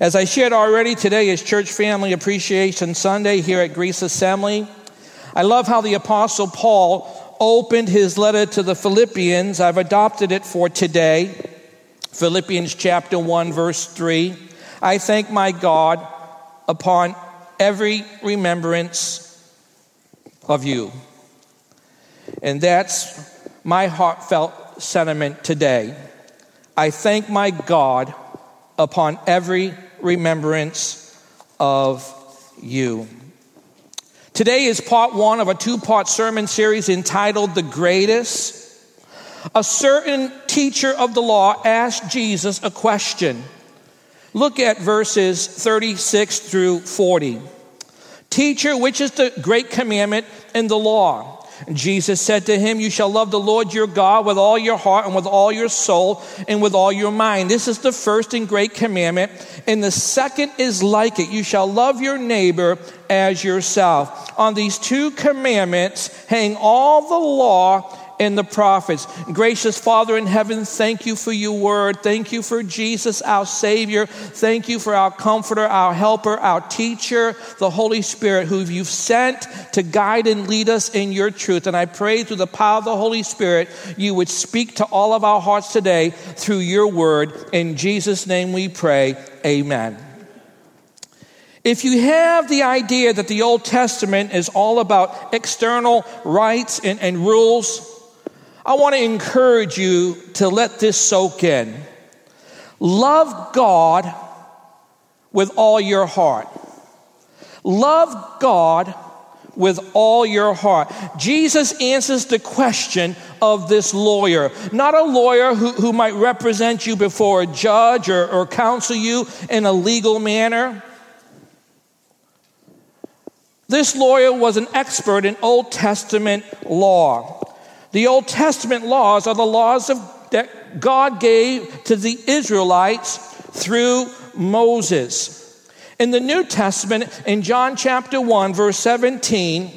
As I shared already, today is Church Family Appreciation Sunday here at Grace Assembly. I love how the Apostle Paul opened his letter to the Philippians. I've adopted it for today. Philippians chapter 1, verse 3. I thank my God upon every remembrance of you. And that's my heartfelt sentiment today. I thank my God upon every remembrance of you. Today is part one of a two part sermon series entitled The Greatest. A certain teacher of the law asked Jesus a question. Look at verses 36 through 40. Teacher, which is the great commandment in the law? Jesus said to him, You shall love the Lord your God with all your heart and with all your soul and with all your mind. This is the first and great commandment. And the second is like it. You shall love your neighbor as yourself. On these two commandments hang all the law and the prophets. Gracious Father in heaven, thank you for your word. Thank you for Jesus, our Savior. Thank you for our comforter, our helper, our teacher, the Holy Spirit, who you've sent to guide and lead us in your truth. And I pray through the power of the Holy Spirit, you would speak to all of our hearts today through your word. In Jesus' name we pray. Amen. If you have the idea that the Old Testament is all about external rites and, and rules, I want to encourage you to let this soak in. Love God with all your heart. Love God with all your heart. Jesus answers the question of this lawyer, not a lawyer who, who might represent you before a judge or, or counsel you in a legal manner. This lawyer was an expert in Old Testament law. The Old Testament laws are the laws of, that God gave to the Israelites through Moses. In the New Testament, in John chapter 1, verse 17,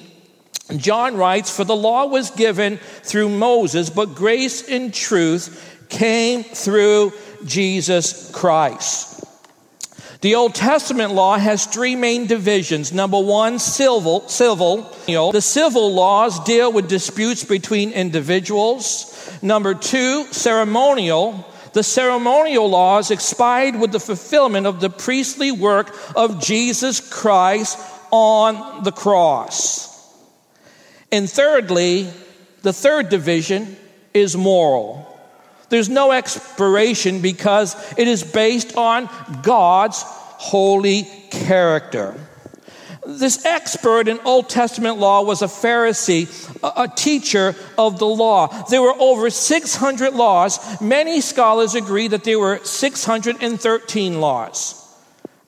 John writes, For the law was given through Moses, but grace and truth came through Jesus Christ. The Old Testament law has three main divisions. Number one, civil, civil. The civil laws deal with disputes between individuals. Number two, ceremonial. The ceremonial laws expired with the fulfillment of the priestly work of Jesus Christ on the cross. And thirdly, the third division is moral. There's no expiration because it is based on God's holy character. This expert in Old Testament law was a Pharisee, a teacher of the law. There were over 600 laws. Many scholars agree that there were 613 laws.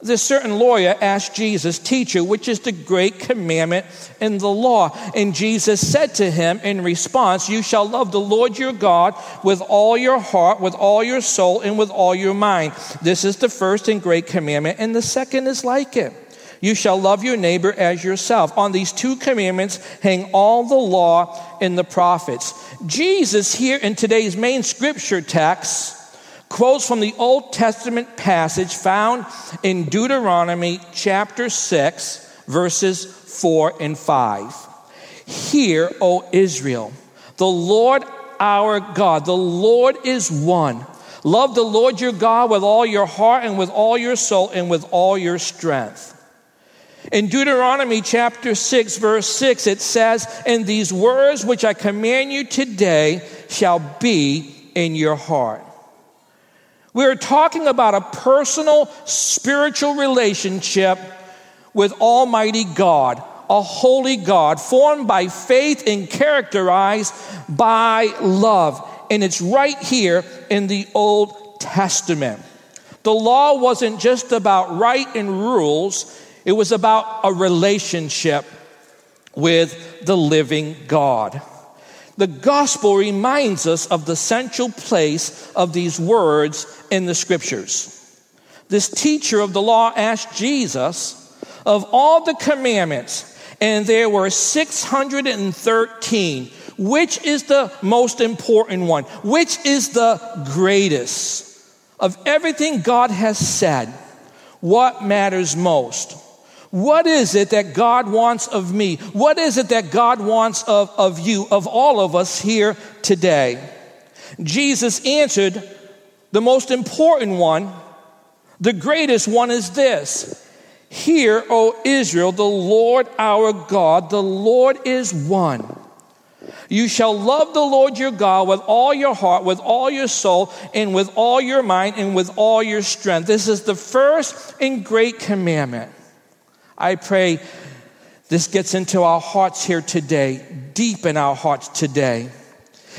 This certain lawyer asked Jesus, Teacher, which is the great commandment in the law? And Jesus said to him in response, You shall love the Lord your God with all your heart, with all your soul, and with all your mind. This is the first and great commandment, and the second is like it. You shall love your neighbor as yourself. On these two commandments hang all the law and the prophets. Jesus, here in today's main scripture text, quotes from the Old Testament passage found in Deuteronomy chapter 6, verses 4 and 5. Hear, O Israel, the Lord our God, the Lord is one. Love the Lord your God with all your heart and with all your soul and with all your strength. In Deuteronomy chapter 6, verse 6, it says, And these words which I command you today shall be in your heart. We're talking about a personal spiritual relationship with Almighty God, a holy God, formed by faith and characterized by love. And it's right here in the Old Testament. The law wasn't just about rite and rules, it was about a relationship with the living God. The gospel reminds us of the central place of these words in the scriptures. This teacher of the law asked Jesus, of all the commandments, and there were 613, which is the most important one? Which is the greatest? Of everything God has said, what matters most. What is it that God wants of me? What is it that God wants of, of you, of all of us here today? Jesus answered the most important one, the greatest one is this Hear, O Israel, the Lord our God, the Lord is one. You shall love the Lord your God with all your heart, with all your soul, and with all your mind, and with all your strength. This is the first and great commandment. I pray this gets into our hearts here today, deep in our hearts today.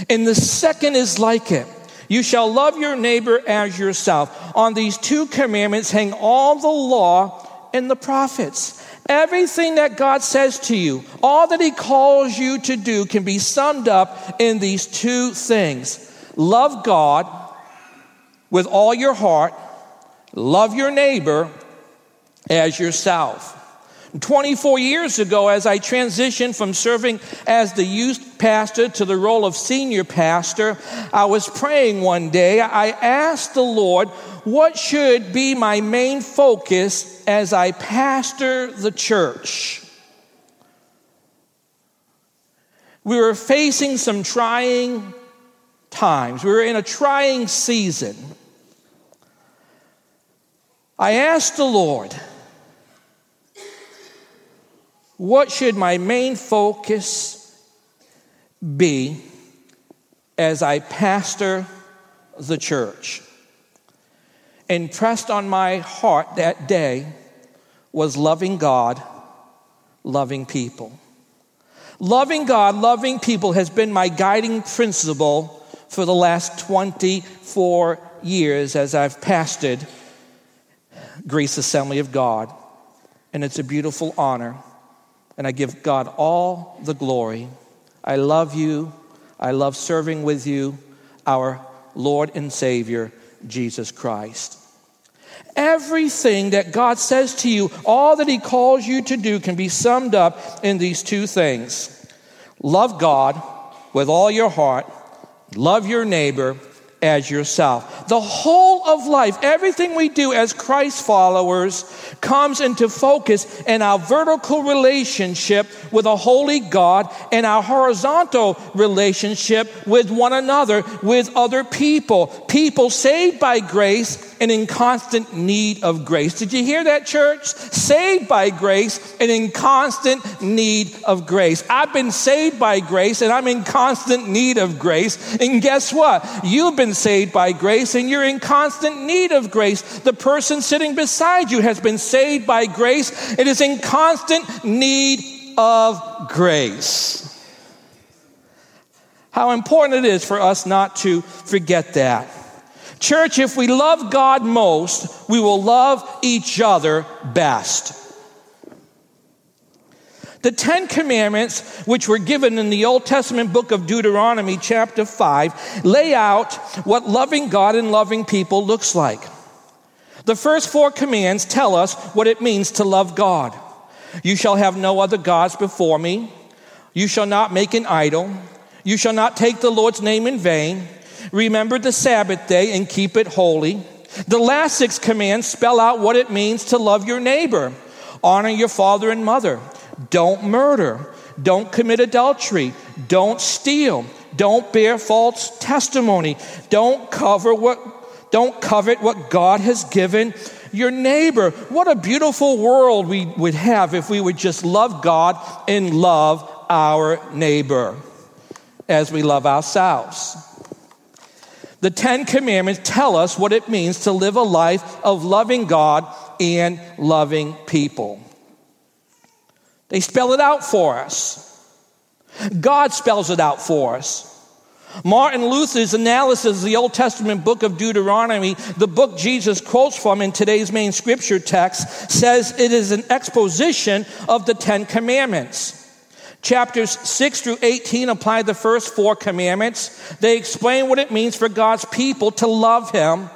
And the second is like it. You shall love your neighbor as yourself. On these two commandments hang all the law and the prophets. Everything that God says to you, all that He calls you to do, can be summed up in these two things love God with all your heart, love your neighbor as yourself. 24 years ago, as I transitioned from serving as the youth pastor to the role of senior pastor, I was praying one day. I asked the Lord, what should be my main focus as I pastor the church? We were facing some trying times. We were in a trying season. I asked the Lord, what should my main focus be as I pastor the church? Impressed on my heart that day was loving God, loving people. Loving God, loving people has been my guiding principle for the last 24 years as I've pastored Grace Assembly of God. And it's a beautiful honor and I give God all the glory. I love you. I love serving with you, our Lord and Savior, Jesus Christ. Everything that God says to you, all that He calls you to do, can be summed up in these two things love God with all your heart, love your neighbor as yourself. The whole of life, everything we do as Christ followers, comes into focus in our vertical relationship with a holy God and our horizontal relationship with one another, with other people. People saved by grace and in constant need of grace. Did you hear that, church? Saved by grace and in constant need of grace. I've been saved by grace and I'm in constant need of grace. And guess what? You've been saved by grace and you're in constant need of grace. The person sitting beside you has been saved by grace. It is in constant need of grace. How important it is for us not to forget that. Church, if we love God most, we will love each other best. The Ten Commandments, which were given in the Old Testament book of Deuteronomy, chapter 5, lay out what loving God and loving people looks like. The first four commands tell us what it means to love God. You shall have no other gods before me. You shall not make an idol. You shall not take the Lord's name in vain. Remember the Sabbath day and keep it holy. The last six commands spell out what it means to love your neighbor. Honor your father and mother. Don't murder. Don't commit adultery. Don't steal. Don't bear false testimony. Don't cover what don't covet what God has given your neighbor. What a beautiful world we would have if we would just love God and love our neighbor as we love ourselves. The Ten Commandments tell us what it means to live a life of loving God and loving people. They spell it out for us. God spells it out for us. Martin Luther's analysis of the Old Testament book of Deuteronomy, the book Jesus quotes from in today's main scripture text, says it is an exposition of the Ten Commandments. Chapters 6 through 18 apply the first four commandments. They explain what it means for God's people to love Him.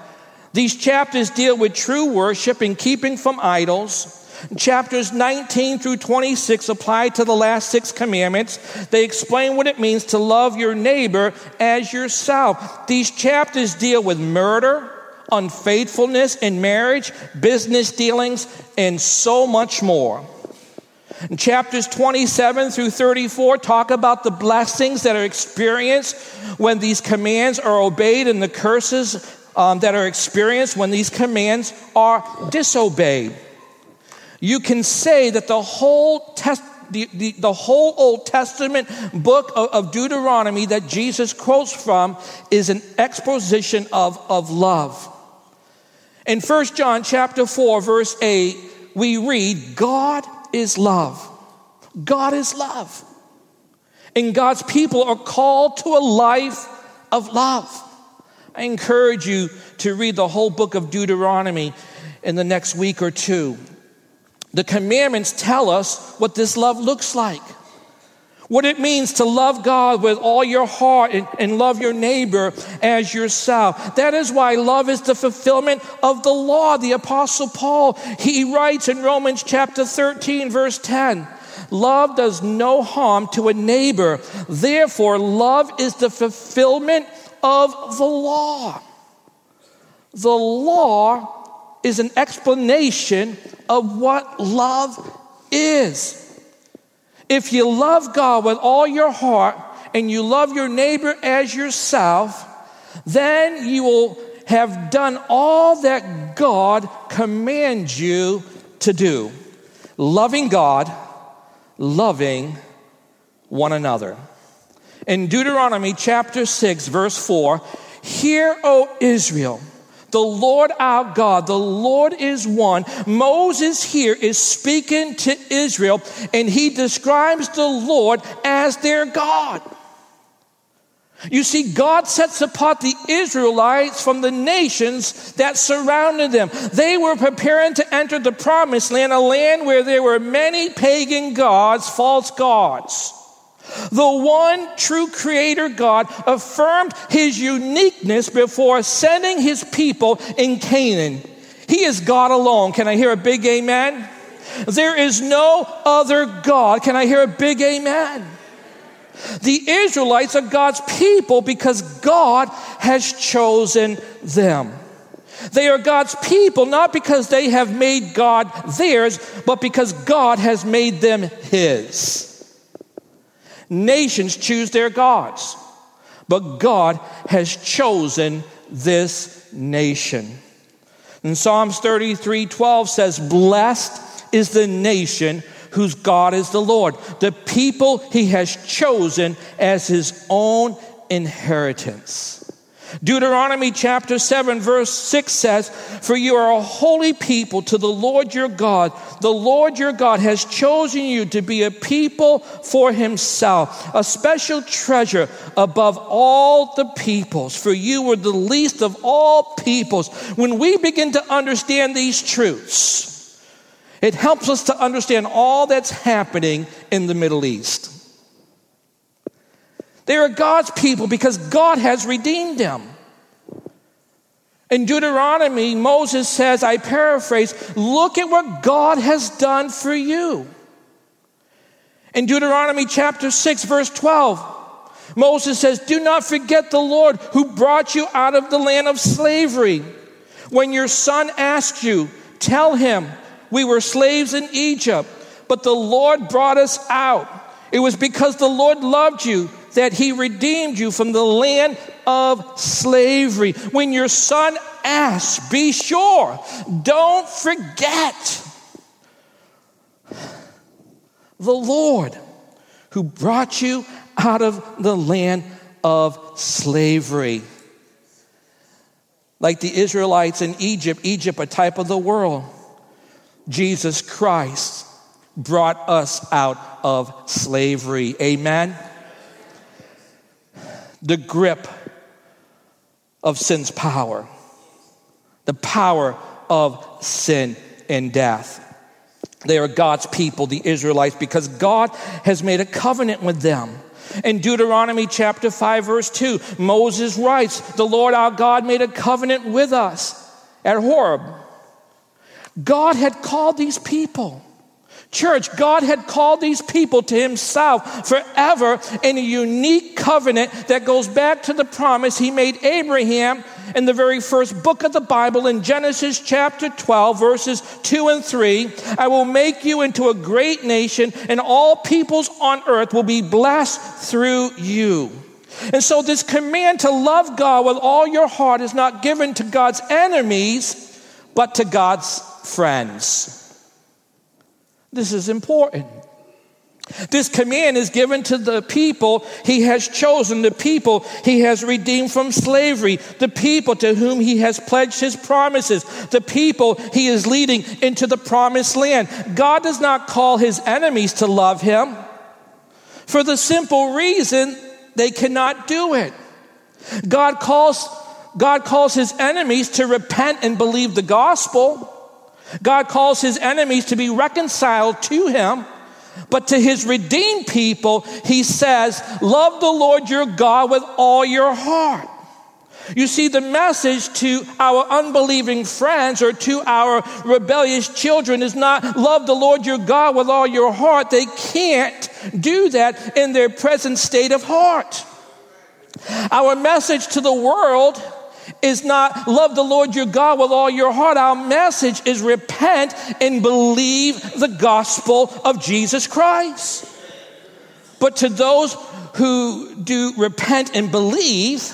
These chapters deal with true worship and keeping from idols. Chapters 19 through 26 apply to the last six commandments. They explain what it means to love your neighbor as yourself. These chapters deal with murder, unfaithfulness in marriage, business dealings, and so much more. And chapters 27 through 34 talk about the blessings that are experienced when these commands are obeyed and the curses um, that are experienced when these commands are disobeyed. You can say that the whole test, the, the, the, whole Old Testament book of, of, Deuteronomy that Jesus quotes from is an exposition of, of love. In 1 John chapter 4, verse 8, we read, God is love. God is love. And God's people are called to a life of love. I encourage you to read the whole book of Deuteronomy in the next week or two. The commandments tell us what this love looks like. What it means to love God with all your heart and, and, love your neighbor as yourself. That is why love is the fulfillment of the law. The apostle Paul, he writes in Romans chapter 13 verse 10, love does no harm to a neighbor. Therefore, love is the fulfillment of the law. The law is an explanation of what love is. If you love God with all your heart and you love your neighbor as yourself, then you will have done all that God commands you to do. Loving God, loving one another. In Deuteronomy chapter 6, verse 4, Hear, O Israel, the Lord our God, the Lord is one. Moses here is speaking to Israel, and he describes the Lord as their God. You see, God sets apart the Israelites from the nations that surrounded them. They were preparing to enter the promised land, a land where there were many pagan gods, false gods. The one true creator God affirmed his uniqueness before sending his people in Canaan. He is God alone. Can I hear a big amen? There is no other God. Can I hear a big amen? The Israelites are God's people because God has chosen them. They are God's people not because they have made God theirs, but because God has made them His. Nations choose their gods, but God has chosen this nation. And Psalms 33 12 says, Blessed is the nation whose God is the Lord, the people he has chosen as his own inheritance. Deuteronomy chapter 7, verse 6 says, For you are a holy people to the Lord your God. The Lord your God has chosen you to be a people for himself, a special treasure above all the peoples. For you were the least of all peoples. When we begin to understand these truths, it helps us to understand all that's happening in the Middle East. They are God's people because God has redeemed them. In Deuteronomy, Moses says, I paraphrase, look at what God has done for you. In Deuteronomy chapter 6, verse 12, Moses says, Do not forget the Lord who brought you out of the land of slavery. When your son asks you, tell him, We were slaves in Egypt, but the Lord brought us out. It was because the Lord loved you that he redeemed you from the land of slavery. When your son asks, be sure, don't forget the Lord who brought you out of the land of slavery. Like the Israelites in Egypt, Egypt, a type of the world, Jesus Christ brought us out of slavery. Amen the grip of sin's power, the power of sin and death. They are God's people, the Israelites, because God has made a covenant with them. In Deuteronomy chapter 5, verse 2, Moses writes, The Lord our God made a covenant with us at Horeb. God had called these people Church, God had called these people to Himself forever in a unique covenant that goes back to the promise He made Abraham in the very first book of the Bible in Genesis chapter 12, verses 2 and 3. I will make you into a great nation, and all peoples on earth will be blessed through you. And so, this command to love God with all your heart is not given to God's enemies, but to God's friends. This is important. This command is given to the people he has chosen, the people he has redeemed from slavery, the people to whom he has pledged his promises, the people he is leading into the promised land. God does not call his enemies to love him for the simple reason they cannot do it. God calls, God calls his enemies to repent and believe the gospel. God calls his enemies to be reconciled to him. But to his redeemed people, he says, Love the Lord your God with all your heart. You see, the message to our unbelieving friends or to our rebellious children is not love the Lord your God with all your heart. They can't do that in their present state of heart. Our message to the world is not love the Lord your God with all your heart. Our message is repent and believe the gospel of Jesus Christ. But to those who do repent and believe,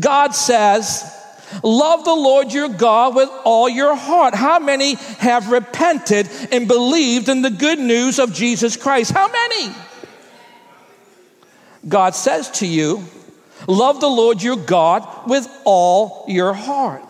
God says, Love the Lord your God with all your heart. How many have repented and believed in the good news of Jesus Christ? How many? God says to you, Love the Lord your God with all your heart.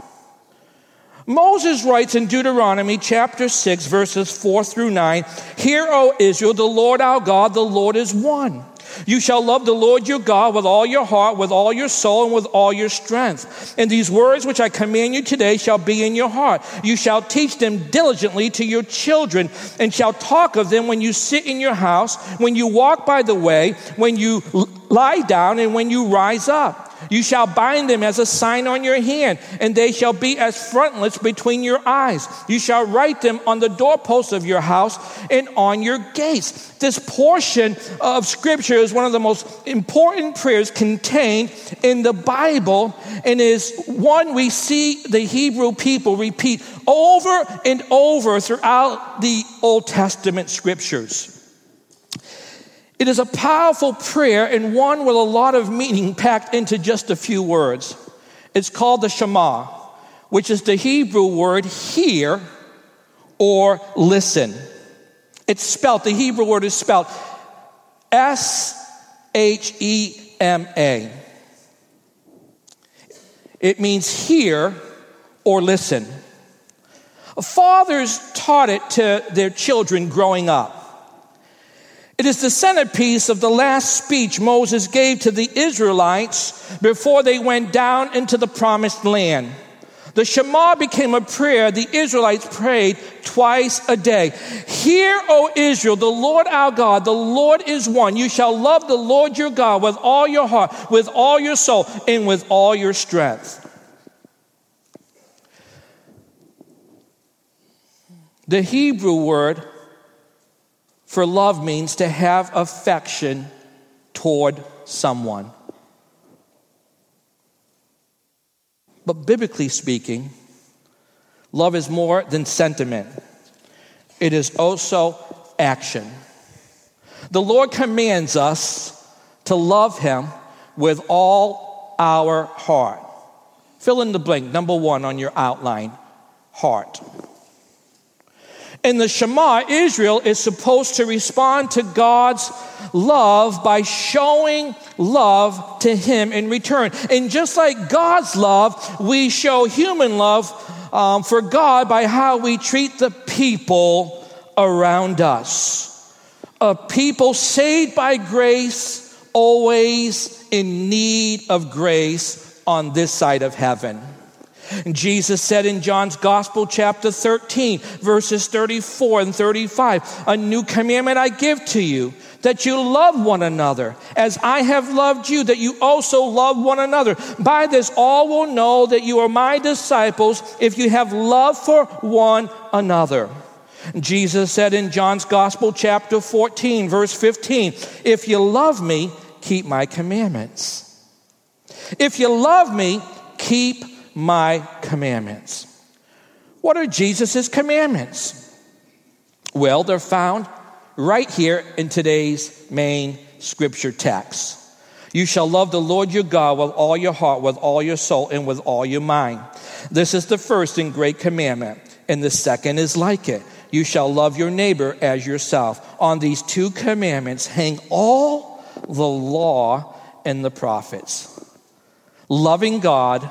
Moses writes in Deuteronomy chapter 6, verses 4 through 9 Hear, O Israel, the Lord our God, the Lord is one. You shall love the Lord your God with all your heart, with all your soul, and with all your strength. And these words which I command you today shall be in your heart. You shall teach them diligently to your children, and shall talk of them when you sit in your house, when you walk by the way, when you lie down, and when you rise up. You shall bind them as a sign on your hand, and they shall be as frontlets between your eyes. You shall write them on the doorposts of your house and on your gates. This portion of scripture is one of the most important prayers contained in the Bible and is one we see the Hebrew people repeat over and over throughout the Old Testament scriptures. It is a powerful prayer and one with a lot of meaning packed into just a few words. It's called the Shema, which is the Hebrew word hear or listen. It's spelled, the Hebrew word is spelled S H E M A. It means hear or listen. Fathers taught it to their children growing up. It is the centerpiece of the last speech Moses gave to the Israelites before they went down into the promised land. The Shema became a prayer the Israelites prayed twice a day. Hear, O Israel, the Lord our God, the Lord is one. You shall love the Lord your God with all your heart, with all your soul, and with all your strength. The Hebrew word for love means to have affection toward someone. But biblically speaking, love is more than sentiment, it is also action. The Lord commands us to love Him with all our heart. Fill in the blank, number one on your outline heart. In the Shema, Israel is supposed to respond to God's love by showing love to Him in return. And just like God's love, we show human love um, for God by how we treat the people around us. A people saved by grace, always in need of grace on this side of heaven. Jesus said in John's Gospel, chapter 13, verses 34 and 35, A new commandment I give to you, that you love one another, as I have loved you, that you also love one another. By this, all will know that you are my disciples if you have love for one another. Jesus said in John's Gospel, chapter 14, verse 15, If you love me, keep my commandments. If you love me, keep my commandments. What are Jesus' commandments? Well, they're found right here in today's main scripture text. You shall love the Lord your God with all your heart, with all your soul, and with all your mind. This is the first and great commandment, and the second is like it. You shall love your neighbor as yourself. On these two commandments hang all the law and the prophets. Loving God,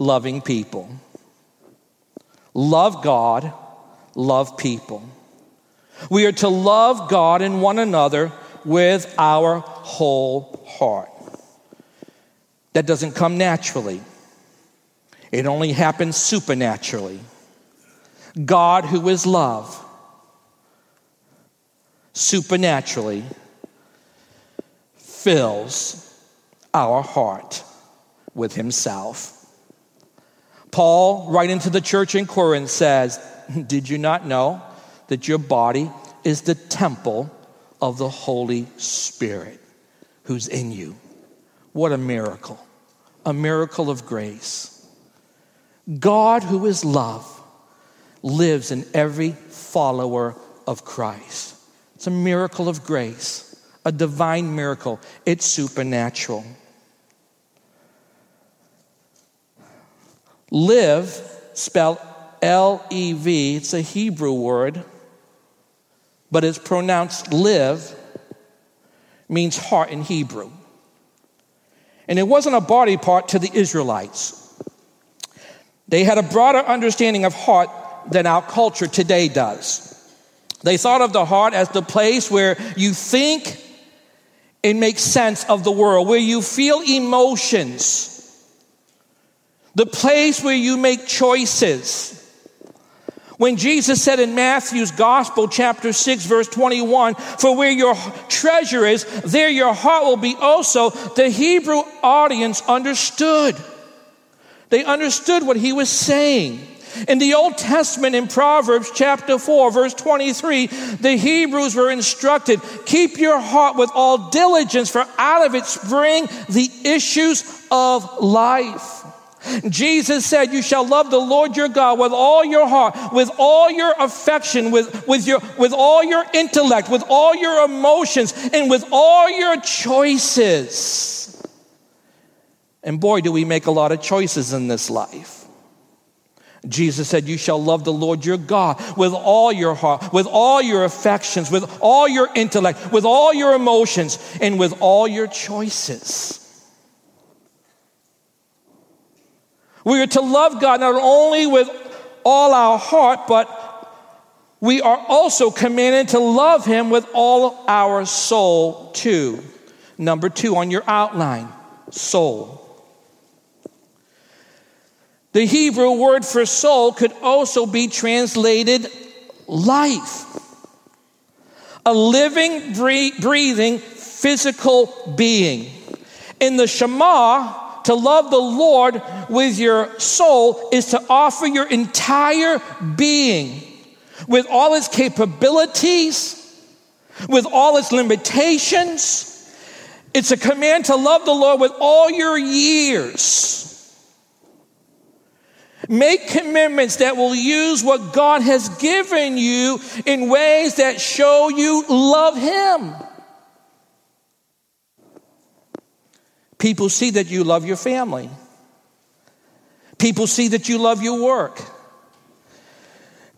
loving people. Love God, love people. We are to love God and one another with our whole heart. That doesn't come naturally, it only happens supernaturally. God, who is love, supernaturally fills our heart with himself. Paul, writing to the church in Corinth, says, Did you not know that your body is the temple of the Holy Spirit who's in you. What a miracle! A miracle of grace. God, who is love, lives in every follower of Christ. It's a miracle of grace, a divine miracle. It's supernatural. Live, spelled L E V, it's a Hebrew word but it's pronounced live, means heart in Hebrew. And it wasn't a body part to the Israelites. They had a broader understanding of heart than our culture today does. They thought of the heart as the place where you think and make sense of the world, where you feel emotions, the place where you make choices when Jesus said in Matthew's Gospel, chapter 6, verse 21, For where your treasure is, there your heart will be also, the Hebrew audience understood. They understood what he was saying. In the Old Testament, in Proverbs chapter 4, verse 23, the Hebrews were instructed keep your heart with all diligence, for out of it spring the issues of life. Jesus said, You shall love the Lord your God with all your heart, with all your affection, with, with, your, with all your intellect, with all your emotions, and with all your choices. And boy, do we make a lot of choices in this life. Jesus said, You shall love the Lord your God with all your heart, with all your affections, with all your intellect, with all your emotions, and with all your choices. We are to love God not only with all our heart, but we are also commanded to love Him with all our soul, too. Number two on your outline soul. The Hebrew word for soul could also be translated life. A living, breathing, physical being. In the Shema, to love the Lord with your soul is to offer your entire being with all its capabilities, with all its limitations. It's a command to love the Lord with all your years. Make commitments that will use what God has given you in ways that show you love Him. People see that you love your family. People see that you love your work.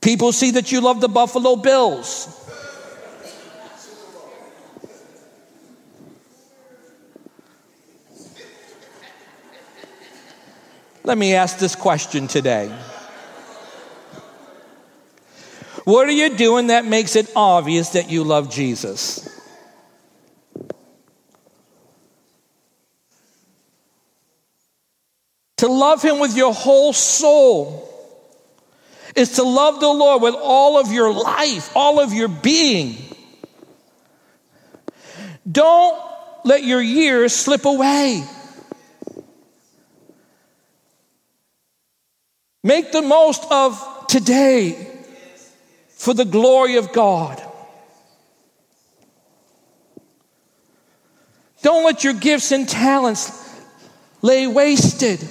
People see that you love the Buffalo Bills. Let me ask this question today. What are you doing that makes it obvious that you love Jesus? To love Him with your whole soul is to love the Lord with all of your life, all of your being. Don't let your years slip away. Make the most of today for the glory of God. Don't let your gifts and talents lay wasted.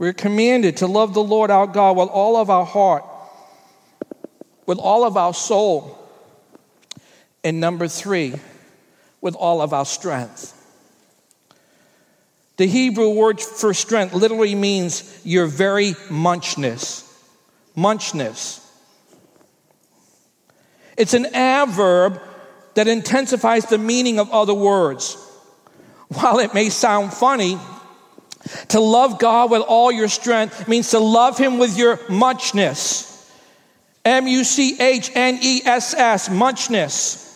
We're commanded to love the Lord our God with all of our heart, with all of our soul, and number three, with all of our strength. The Hebrew word for strength literally means your very muchness. Muchness. It's an adverb that intensifies the meaning of other words. While it may sound funny, to love God with all your strength means to love Him with your muchness. M U C H N E S S, muchness.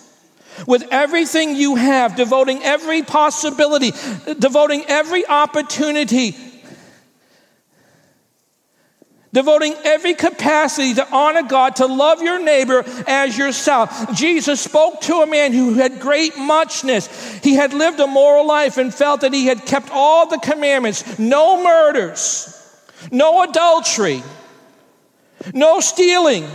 With everything you have, devoting every possibility, devoting every opportunity devoting every capacity to honor God, to love your neighbor as yourself. Jesus spoke to a man who had great muchness. He had lived a moral life and felt that he had kept all the commandments no murders, no adultery, no stealing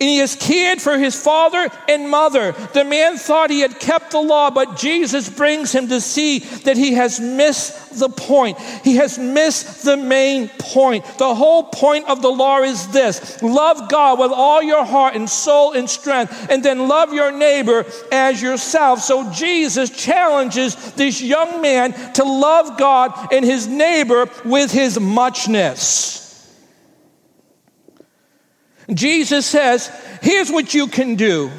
and he has cared for his father and mother. The man thought he had kept the law, but Jesus brings him to see that he has missed the point. He has missed the main point. The whole point of the law is this love God with all your heart and soul and strength, and then love your neighbor as yourself. So Jesus challenges this young man to love God and his neighbor with his muchness. Jesus says, Here's what you can do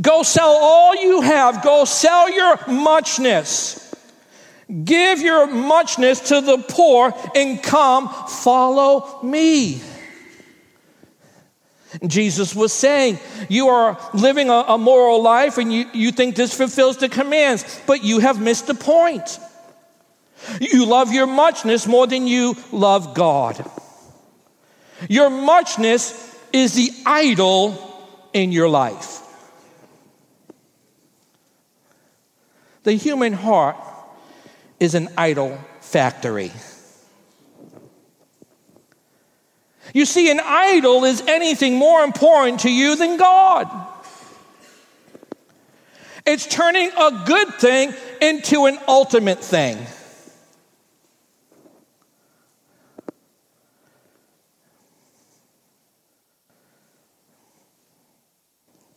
go sell all you have, go sell your muchness. Give your muchness to the poor and come follow me. Jesus was saying, You are living a, a, moral life and you, you think this fulfills the commands, but you have missed the point. You love your muchness more than you love God. Your muchness is the idol in your life. The human heart is an idol factory. You see, an idol is anything more important to you than God. It's turning a good thing into an ultimate thing.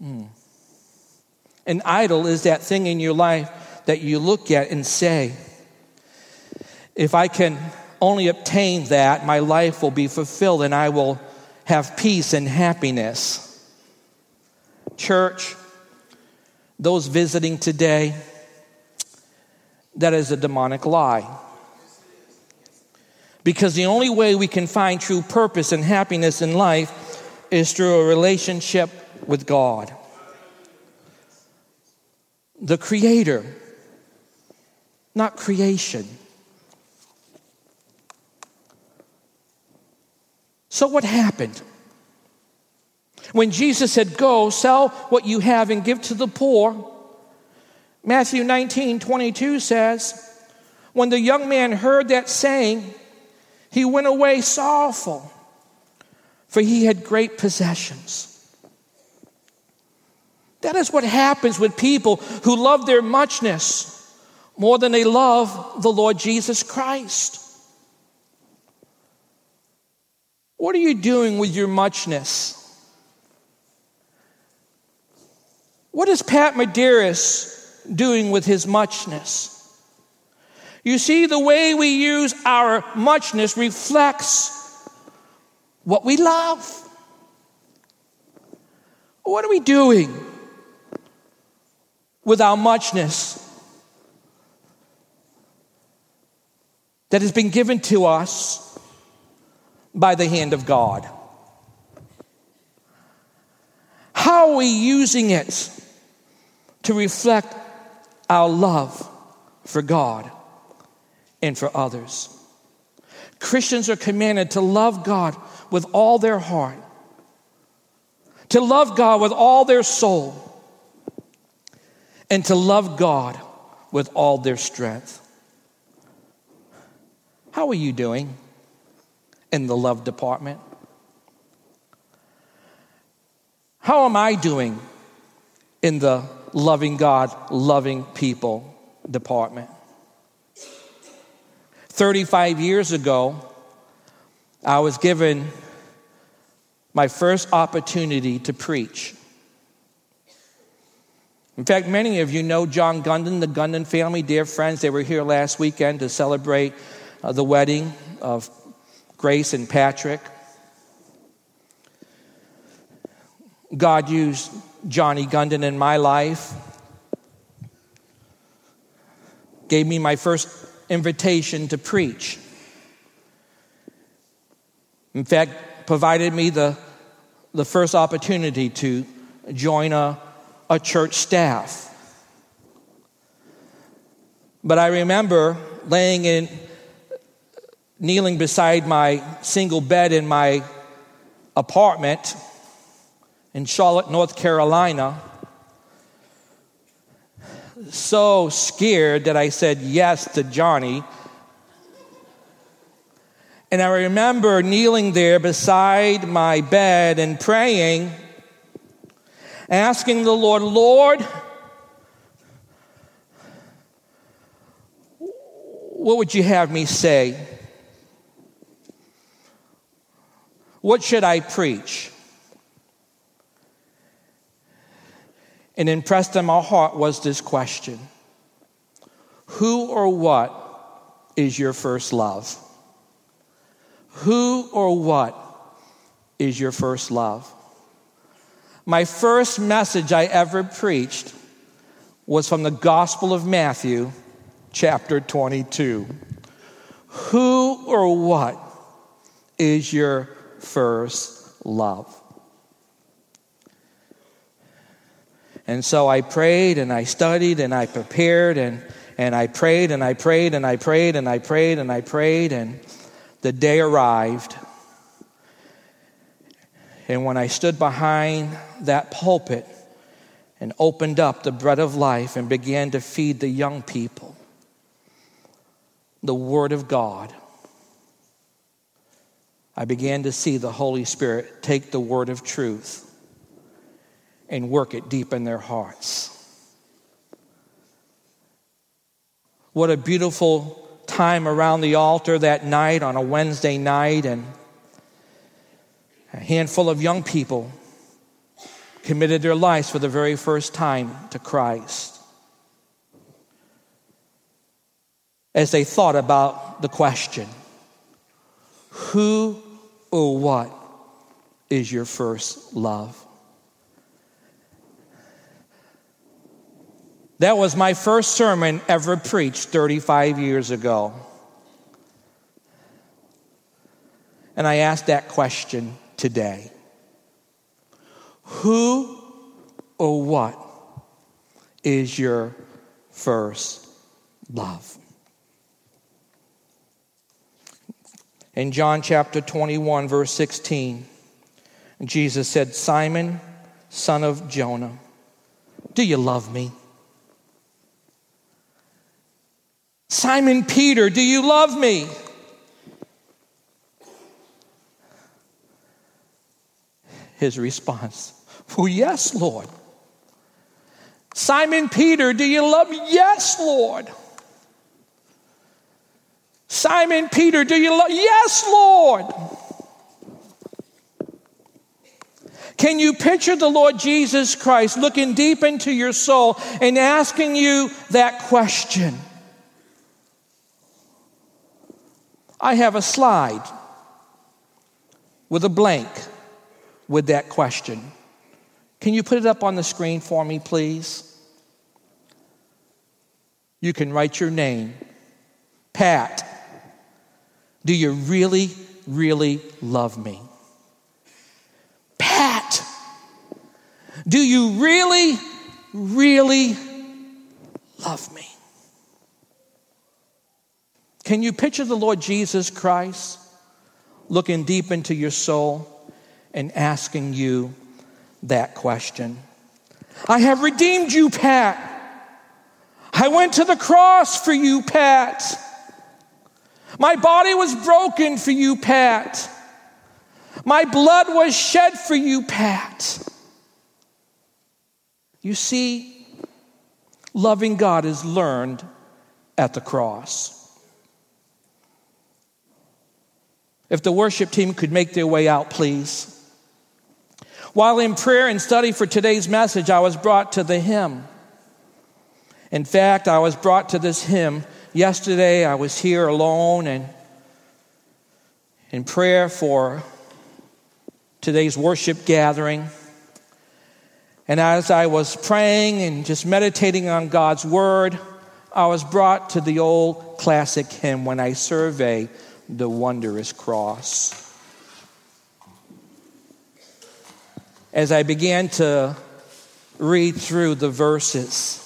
Mm. An idol is that thing in your life that you look at and say, if I can only obtain that, my life will be fulfilled and I will have peace and happiness. Church, those visiting today, that is a demonic lie. Because the only way we can find true purpose and happiness in life is through a relationship with God. The Creator, not creation. So, what happened? When Jesus said, Go, sell what you have and give to the poor, Matthew 19 22 says, When the young man heard that saying, he went away sorrowful, for he had great possessions. That is what happens with people who love their muchness more than they love the Lord Jesus Christ. What are you doing with your muchness? What is Pat Medeiros doing with his muchness? You see, the way we use our muchness reflects what we love. What are we doing? With our muchness that has been given to us by the hand of God. How are we using it to reflect our love for God and for others? Christians are commanded to love God with all their heart, to love God with all their soul and to love God with all their strength. How are you doing in the love department? How am I doing in the loving God, loving people department? 35 years ago, I was given my first opportunity to preach. In fact, many of you know John Gundon, the Gundon family, dear friends. They were here last weekend to celebrate uh, the wedding of Grace and Patrick. God used Johnny Gundon in my life, gave me my first invitation to preach. In fact, provided me the, the first opportunity to join a, a church staff. But I remember laying in, kneeling beside my single bed in my apartment in Charlotte, North Carolina, so scared that I said yes to Johnny. And I remember kneeling there beside my bed and praying, asking the Lord, Lord, what would you have me say? What should I preach? And impressed in my heart was this question Who or what is your first love? Who or what is your first love? My first message I ever preached was from the Gospel of Matthew, chapter 22. Who or what is your first love? And so I prayed and I studied and I prepared and, and I prayed and I prayed and I prayed and I prayed and I prayed and the day arrived. And when I stood behind that pulpit and opened up the bread of life and began to feed the young people the Word of God, I began to see the Holy Spirit take the word of truth and work it deep in their hearts. What a beautiful time around the altar that night on a Wednesday night, and a handful of young people committed their lives for the very first time to Christ. As they thought about the question who or what is your first love? That was my first sermon ever preached 35 years ago. And I asked that question today Who or what is your first love? In John chapter 21, verse 16, Jesus said, Simon, son of Jonah, do you love me? Simon Peter, do you love me? His response, Well, yes, Lord. Simon Peter, do you love me? Yes, Lord. Simon Peter, do you love? Yes, Lord. Can you picture the Lord Jesus Christ looking deep into your soul and asking you that question? I have a slide with a blank with that question. Can you put it up on the screen for me, please? You can write your name. Pat, do you really, really love me? Pat, do you really, really love me? Can you picture the Lord Jesus Christ looking deep into your soul and asking you that question? I have redeemed you, Pat. I went to the cross for you, Pat. My body was broken for you, Pat. My blood was shed for you, Pat. You see, loving God is learned at the cross. If the worship team could make their way out, please. While in prayer and study for today's message, I was brought to the hymn. In fact, I was brought to this hymn yesterday. I was here alone and in prayer for today's worship gathering. And as I was praying and just meditating on God's word, I was brought to the old classic hymn when I survey the wondrous cross. As I began to read through the verses,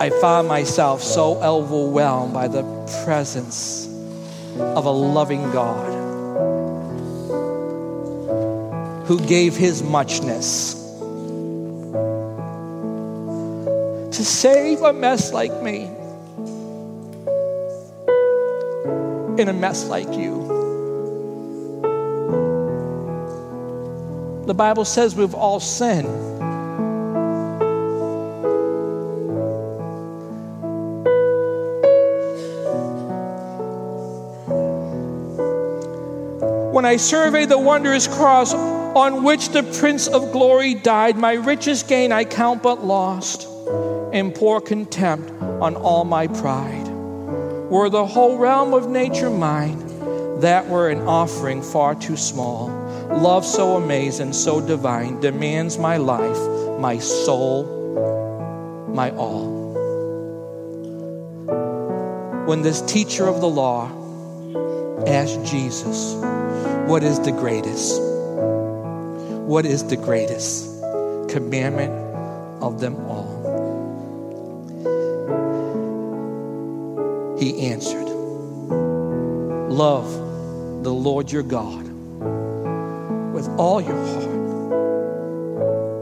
I found myself so overwhelmed by the presence of a loving God who gave his muchness to save a mess like me in a mess like you. The Bible says we've all sinned. When I survey the wondrous cross on which the Prince of Glory died, my richest gain I count but lost, and pour contempt on all my pride. Were the whole realm of nature mine, that were an offering far too small. Love so amazing, so divine, demands my life, my soul, my all. When this teacher of the law asked Jesus, what is the greatest? What is the greatest commandment of them all? He answered, Love the Lord your God with all your heart,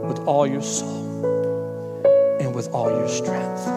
with all your soul, and with all your strength.